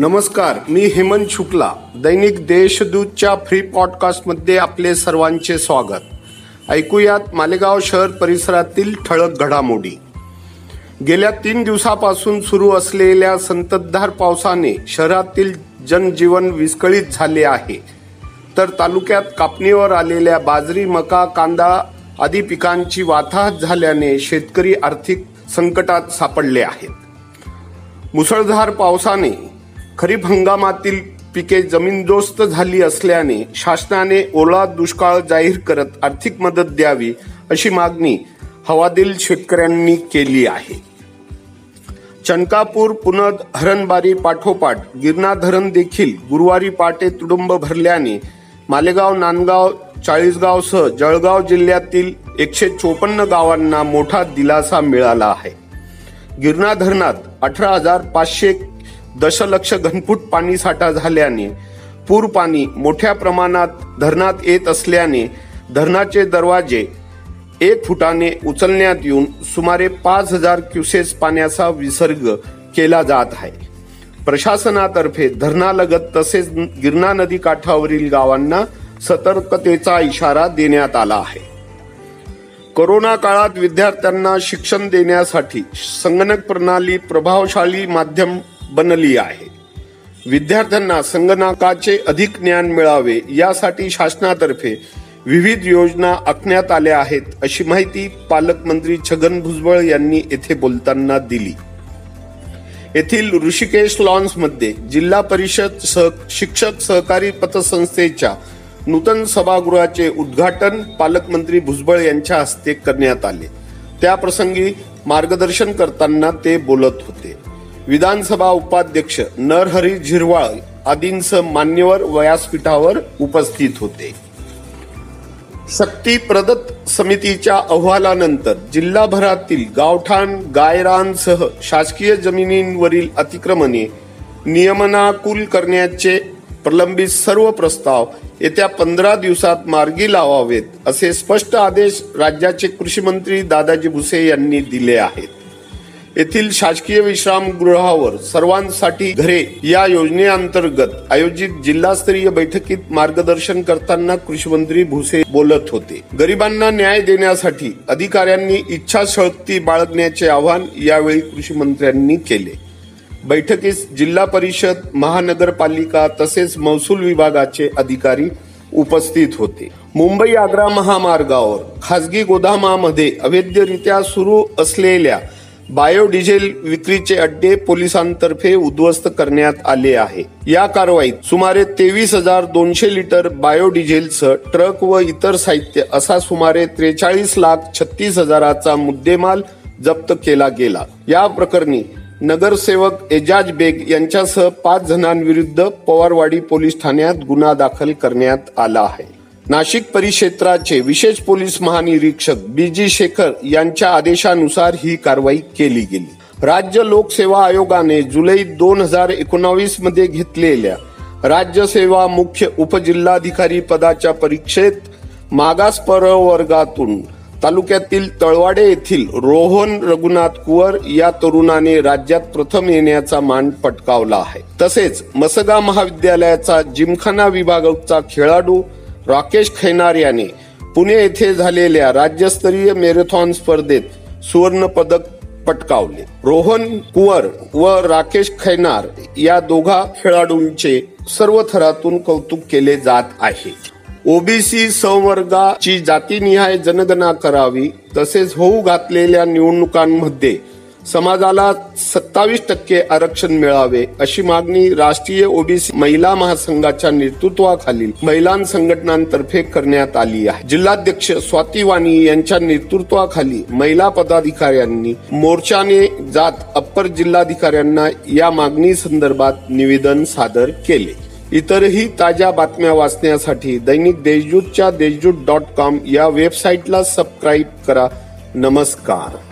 नमस्कार मी हेमंत शुक्ला. दैनिक देशदूतच्या फ्री पॉडकास्टमध्ये आपले सर्वांचे स्वागत. ऐकूयात मालेगाव शहर परिसरातील ठळक घडामोडी. गेल्या तीन दिवसापासून सुरू असलेल्या संततधार पावसाने शहरातील जनजीवन विस्कळीत झाले आहे. तर तालुक्यात कापणीवर आलेल्या बाजरी मका कांदा आदी पिकांची वाताहत झाल्याने शेतकरी आर्थिक संकटात सापडले आहेत. मुसळधार पावसाने खरीप हंगामातील पिके जमीनदोस्त झाली असल्याने शासनाने ओला दुष्काळ जाहीर करत आर्थिक मदत द्यावी अशी मागणी हवादिल शेतकऱ्यांनी केली आहे. चनकापूर पुनद हरणबारी पाठोपाठ गिरणा धरण देखील गुरुवारी पाटे तुडुंब भरल्याने मालेगाव नांदगाव चाळीसगावसह जळगाव जिल्ह्यातील एकशे चोपन्न गावांना मोठा दिलासा मिळाला आहे. गिरणा धरणात अठरा हजार पाचशे दशलक्ष घनफूट पाणी साठा झाल्याने पूर पाणी मोठ्या प्रमाणात धरणात येत असल्याने धरणाचे दरवाजे एक फुटाने उचलण्यात येऊन सुमारे पाच हजार क्युसेस पाण्याचा विसर्ग केला जात आहे. प्रशासनातर्फे धरणालगत तसेच गिरणा नदी काठावरील गावांना सतर्कतेचा इशारा देण्यात आला आहे. कोरोना काळात विद्यार्थ्यांना शिक्षण देण्यासाठी संगणक प्रणाली प्रभावशाली माध्यम बनली आहे. विद्यार्थ्यांना संगणकाचे अधिक ज्ञान मिळावे यासाठी शासनातर्फे विविध योजना आखण्यात आल्या आहेत अशी माहिती पालकमंत्री छगन भुजबळ यांनी येथे बोलताना दिली. येथील ऋषिकेश लॉन्समध्ये जिल्हा परिषद सह शिक्षक सहकारी पतसंस्थेच्या नूतन सभागृहाचे उद्घाटन पालकमंत्री भुजबळ यांच्या हस्ते करण्यात आले. त्याप्रसंगी मार्गदर्शन करताना ते बोलत होते. विधानसभा उपाध्यक्ष नरहरी झिरवाळ आदींसह मान्यवर व्यासपीठावर उपस्थित होते. शक्ती प्रदत्त समितीच्या अहवालानंतर जिल्हाभरातील गावठाण गायरांसह शासकीय जमिनींवरील अतिक्रमणे नियमनाकुल करण्याचे प्रलंबित सर्व प्रस्ताव येत्या पंधरा दिवसात मार्गी लावावेत असे स्पष्ट आदेश राज्याचे कृषी मंत्री दादाजी भुसे यांनी दिले आहेत. येथील शासकीय विश्रामगृहावर सर्वांसाठी घरे या योजनेअंतर्गत आयोजित जिल्हास्तरीय बैठकीत मार्गदर्शन करताना कृषीमंत्री भुसे बोलत होते. गरिबांना न्याय देण्यासाठी अधिकाऱ्यांनी इच्छाशक्ती बाळगण्याचे आवाहन यावेळी कृषी मंत्र्यांनी केले. बैठकीस जिल्हा परिषद महानगरपालिका तसेच महसूल विभागाचे अधिकारी उपस्थित होते. मुंबई आग्रा महामार्गावर खासगी गोदामामध्ये अवैधरित्या सुरू असलेल्या बायोडिझेल विक्रीचे अड्डे पोलिसांतर्फे उद्ध्वस्त करण्यात आले आहे. या कारवाईत सुमारे तेवीस हजार दोनशे लिटर बायोडिझेलचं ट्रक व इतर साहित्य असा सुमारे त्रेचाळीस लाख छत्तीस हजाराचा मुद्देमाल जप्त केला गेला. या प्रकरणी नगरसेवक एजाज बेग यांच्यासह पाच जणांविरुद्ध पवारवाडी पोलीस ठाण्यात गुन्हा दाखल करण्यात आला आहे. नाशिक परिक्षेत्राचे विशेष पोलीस महानिरीक्षक बी जी शेखर यांच्या आदेशानुसार ही कारवाई केली गेली. राज्य लोकसेवा आयोगाने जुलै दोन हजार एकोणावीसमध्ये घेतलेल्या राज्य सेवा मुख्य उपजिल्हाधिकारी पदाच्या परीक्षेत मागास प्रवर्गातून तालुक्यातील तळवाडे येथील रोहन रघुनाथ कुवर या तरुणाने राज्यात प्रथम येण्याचा मान पटकावला आहे. तसेच मसगा महाविद्यालयाचा जिमखाना विभागाचा खेळाडू राकेश खैनार याने पुणे येथे झालेल्या राज्यस्तरीय मॅरेथॉन स्पर्धेत सुवर्ण पदक पटकावले. रोहन कुवर व राकेश खैनार या दोघा खेळाडूंचे सर्व थरातून कौतुक केले जात आहे. ओबीसी संवर्गाची जातीनिहाय जनगणना करावी तसेच होऊ घातलेल्या निवडणुकांमध्ये समाजाला सत्तावीस टक्के आरक्षण मिळावे अशी मागणी राष्ट्रीय ओबीसी महिला महासंघाच्या नेतृत्वाखालील महिला संघटनांतर्फे करण्यात आली आहे. जिल्हाध्यक्ष स्वाती वाणी यांच्या नेतृत्वाखाली महिला पदाधिकाऱ्यांनी मोर्चाने जात अप्पर जिल्हाधिकाऱ्यांना या मागणी संदर्भात निवेदन सादर केले. इतरही ताज्या बातम्या वाचण्यासाठी दैनिक देशजूतच्या देशजूत डॉट कॉम या वेबसाईटला सबस्क्राईब करा. नमस्कार.